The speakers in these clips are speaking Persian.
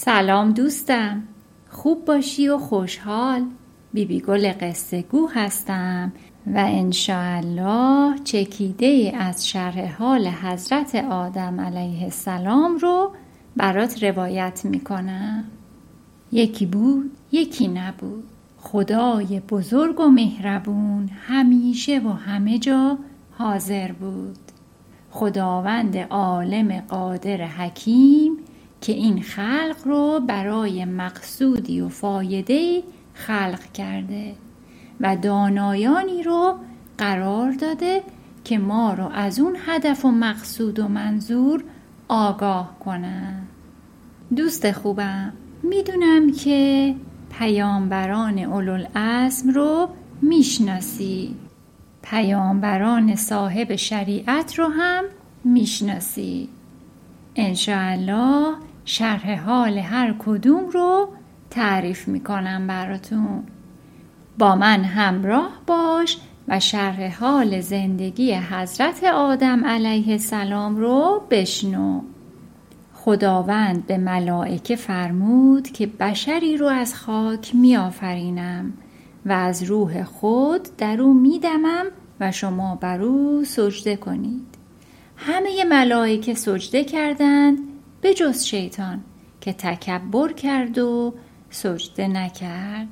سلام دوستم. خوب باشی و خوشحال. بیبی گل قصه گو هستم و انشاءالله چکیده از شرح حال حضرت آدم علیه السلام رو برات روایت می‌کنم. یکی بود یکی نبود. خدای بزرگ و مهربون همیشه و همه جا حاضر بود. خداوند عالم قادر حکیم که این خلق رو برای مقصودی و فایده خلق کرده و دانایانی رو قرار داده که ما رو از اون هدف و مقصود و منظور آگاه کنن. دوست خوبم می‌دونم که پیامبران اولوالعزم رو می‌شناسی. پیامبران صاحب شریعت رو هم می‌شناسی. انشاءالله شرح حال هر کدوم رو تعریف می‌کنم براتون. با من همراه باش و شرح حال زندگی حضرت آدم علیه السلام رو بشنو. خداوند به ملائکه فرمود که بشری رو از خاک میآفرینم و از روح خود در او میدمم و شما بر او سجده کنید. همه ملائکه سجده کردند به جز شیطان که تکبر کرد و سجده نکرد.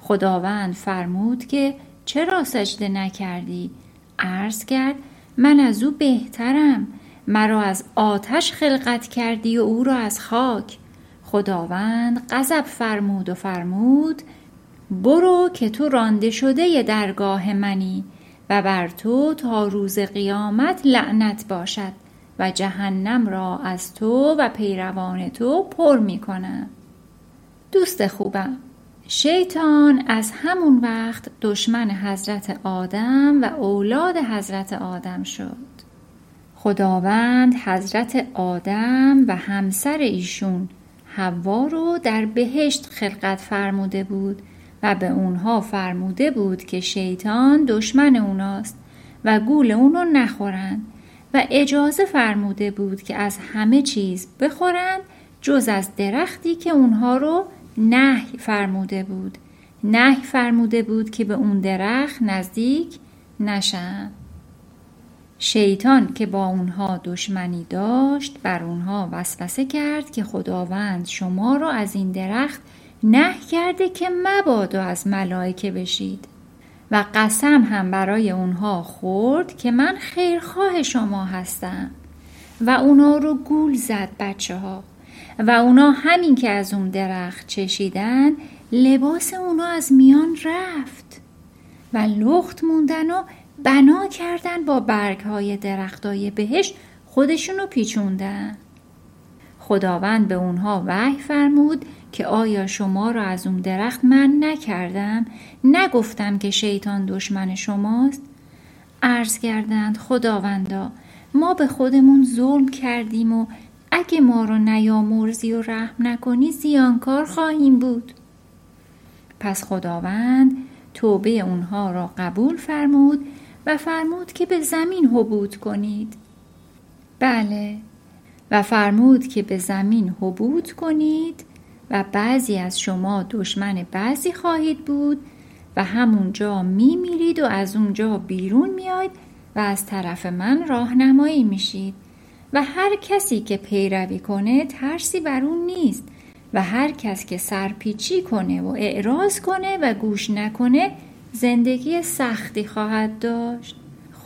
خداوند فرمود که چرا سجده نکردی؟ عرض کرد من از او بهترم. مرا از آتش خلقت کردی و او را از خاک. خداوند غضب فرمود و فرمود برو که تو رانده شده درگاه منی و بر تو تا روز قیامت لعنت باشد. و جهنم را از تو و پیروان تو پر می کنم دوست خوبم شیطان از همون وقت دشمن حضرت آدم و اولاد حضرت آدم شد. خداوند حضرت آدم و همسر ایشون حوا رو در بهشت خلقت فرموده بود و به اونها فرموده بود که شیطان دشمن اوناست و گول اونو نخورند و اجازه فرموده بود که از همه چیز بخورند جز از درختی که اونها رو نهی فرموده بود. نهی فرموده بود که به اون درخت نزدیک نشن. شیطان که با اونها دشمنی داشت بر اونها وسوسه کرد که خداوند شما را از این درخت نه کرده که مبادا از ملائکه بشید. و قسم هم برای اونها خورد که من خیرخواه شما هستم. و اونا رو گول زد بچه ها و اونا همین که از اون درخت چشیدن لباس اونا از میان رفت. و لخت موندن و بنا کردن با برگ های درختای بهش خودشونو پیچوندن. خداوند به اونها وحی فرمود که آیا شما را از اون درخت من نکردم؟ نگفتم که شیطان دشمن شماست؟ عرض کردند خداوندا ما به خودمون ظلم کردیم و اگه ما رو نیامرزی و رحم نکنی زیانکار خواهیم بود. پس خداوند توبه اونها را قبول فرمود و فرمود که به زمین حبود کنید. بله و فرمود که به زمین حبود کنید و بعضی از شما دشمن بعضی خواهید بود و همونجا می میرید و از اونجا بیرون میاید و از طرف من راهنمایی میشید و هر کسی که پیروی کنه ترسی بر اون نیست و هر کس که سرپیچی کنه و اعراض کنه و گوش نکنه زندگی سختی خواهد داشت.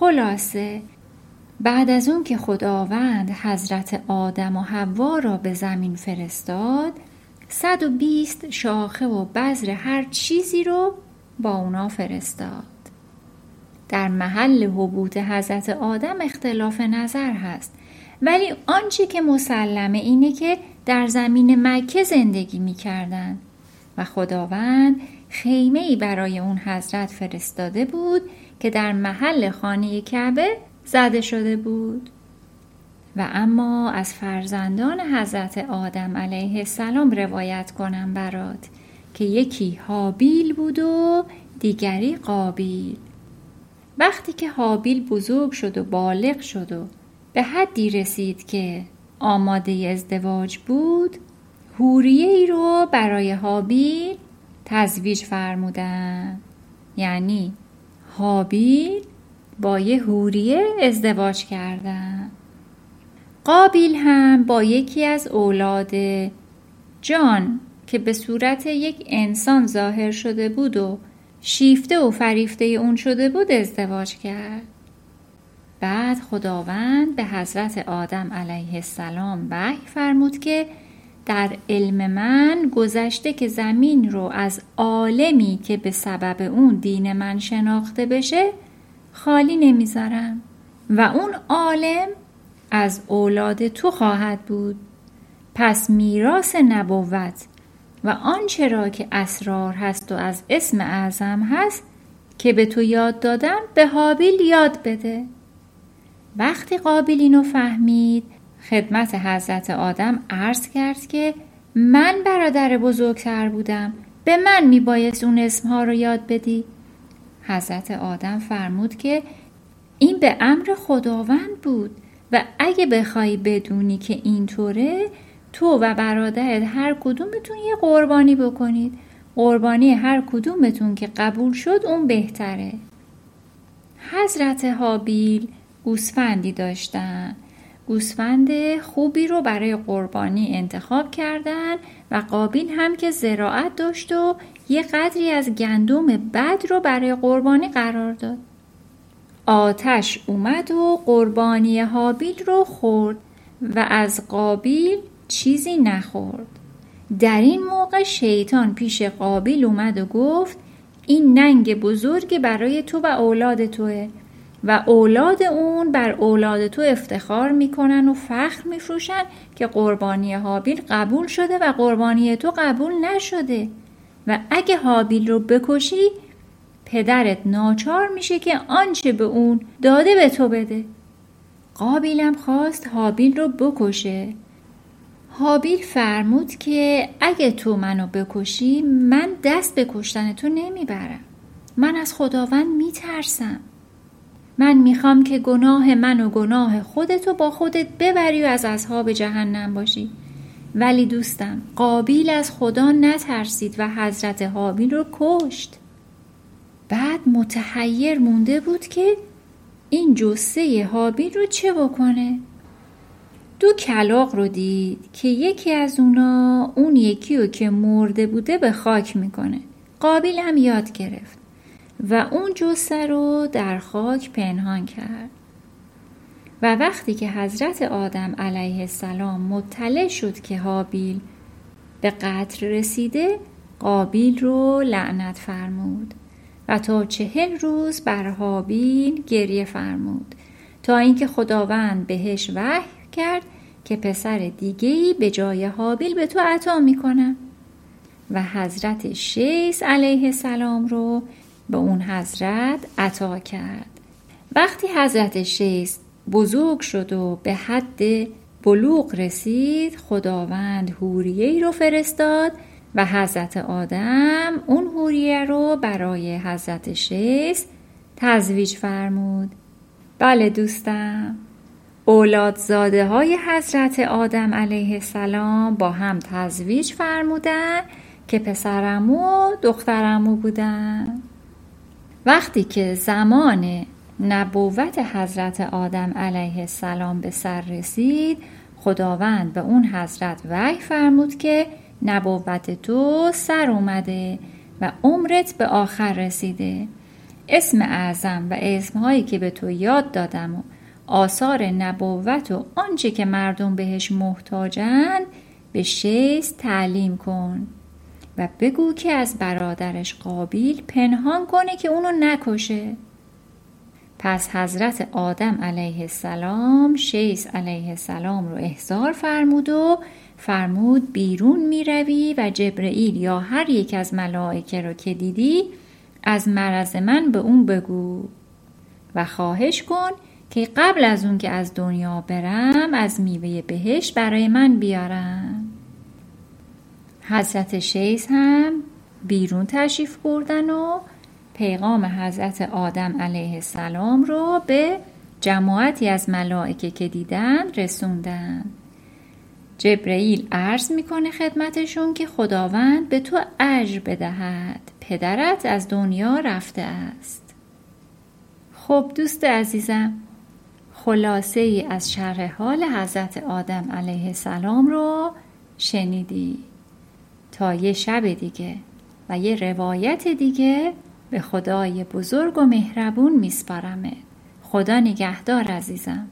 خلاصه بعد از اون که خداوند حضرت آدم و حوا را به زمین فرستاد صد و بیست شاخه و بذر هر چیزی رو با اونا فرستاد. در محل حبوط حضرت آدم اختلاف نظر هست ولی آنچه که مسلمه اینه که در زمین مکه زندگی می‌کردند و خداوند خیمه ای برای اون حضرت فرستاده بود که در محل خانه کعبه زده شده بود. و اما از فرزندان حضرت آدم علیه السلام روایت کنم برات که یکی حابیل بود و دیگری قابیل. وقتی که حابیل بزرگ شد و بالغ شد و به حدی رسید که آماده ازدواج بود هوریه ای رو برای هابیل تزویج فرمودن. یعنی هابیل با یه هوریه ازدواج کردن. قابیل هم با یکی از اولاد جان که به صورت یک انسان ظاهر شده بود و شیفته و فریفته اون شده بود ازدواج کرد. بعد خداوند به حضرت آدم علیه السلام وحی فرمود که در علم من گذشته که زمین رو از عالمی که به سبب اون دین من شناخته بشه خالی نمی‌ذارم و اون عالم از اولاد تو خواهد بود. پس میراث نبوت و آنچه را که اسرار هست و از اسم اعظم هست که به تو یاد دادم به حابیل یاد بده. وقتی قابل اینو فهمید خدمت حضرت آدم عرض کرد که من برادر بزرگتر بودم. به من میبایست اون اسمها رو یاد بدی. حضرت آدم فرمود که این به امر خداوند بود. و اگه بخوای بدونی که اینطوره تو و برادرت هر کدومتون یه قربانی بکنید. قربانی هر کدومتون که قبول شد اون بهتره. حضرت حابیل گوسفندی داشتن. گوسفند خوبی رو برای قربانی انتخاب کردن و قابیل هم که زراعت داشت و یه قدری از گندم بد رو برای قربانی قرار داد. آتش اومد و قربانی حابیل رو خورد و از قابیل چیزی نخورد. در این موقع شیطان پیش قابیل اومد و گفت این ننگ بزرگی برای تو و اولاد توه و اولاد اون بر اولاد تو افتخار می‌کنن و فخر میفروشن که قربانی حابیل قبول شده و قربانی تو قبول نشده. و اگه حابیل رو بکشی پدرت ناچار میشه که آنچه به اون داده به تو بده. قابیلم خواست حابیل رو بکشه. حابیل فرمود که اگه تو منو بکشی من دست به کشتن تو نمی‌برم. من از خداوند میترسم. من می‌خوام که گناه من و گناه خودتو با خودت ببری و از اصحاب جهنم باشی. ولی دوستم قابیل از خدا نترسید و حضرت حابیل رو کشت. بعد متحیر مونده بود که این جسه حابیل رو چه بکنه؟ دو کلاق رو دید که یکی از اونا اون یکی رو که مرده بوده به خاک می‌کنه. قابیل هم یاد گرفت و اون جسه رو در خاک پنهان کرد. و وقتی که حضرت آدم علیه السلام مطلع شد که حابیل به قتل رسیده قابیل رو لعنت فرمود. و تا چهل روز بر حابیل گریه فرمود. تا اینکه خداوند بهش وحی کرد که پسر دیگهی به جای حابیل به تو عطا می‌کنم و حضرت شیس علیه السلام رو به اون حضرت عطا کرد. وقتی حضرت شیس بزرگ شد و به حد بلوغ رسید خداوند هوریه ای رو فرستاد و حضرت آدم اون هوریه رو برای حضرت شیس تزویج فرمود. بله دوستم. اولادزاده های حضرت آدم علیه السلام با هم تزویج فرمودن که پسرمو و دخترمو بودن. وقتی که زمان نبوت حضرت آدم علیه السلام به سر رسید خداوند به اون حضرت وحی فرمود که نبوت تو سر اومده و عمرت به آخر رسیده. اسم اعظم و اسمهایی که به تو یاد دادم و آثار نبوت و آنچه که مردم بهش محتاجند به شیست تعلیم کن و بگو که از برادرش قابیل پنهان کنه که اونو نکشه. پس حضرت آدم علیه السلام شیس علیه السلام رو احضار فرمود و فرمود بیرون می روی و جبرئیل یا هر یک از ملائکه رو که دیدی از مرض من به اون بگو و خواهش کن که قبل از اون که از دنیا برم از میوه بهش برای من بیارم. حضرت شیز هم بیرون تشریف بردن و پیغام حضرت آدم علیه السلام رو به جماعتی از ملائکه که دیدن رسوندن. جبرئیل عرض می‌کنه خدمتشون که خداوند به تو اجر بدهد. پدرت از دنیا رفته است. خب دوست عزیزم خلاصه ای از شرح حال حضرت آدم علیه السلام رو شنیدی. تا یه شب دیگه و یه روایت دیگه به خدای بزرگ و مهربون میسپارمه خدا نگهدار عزیزم.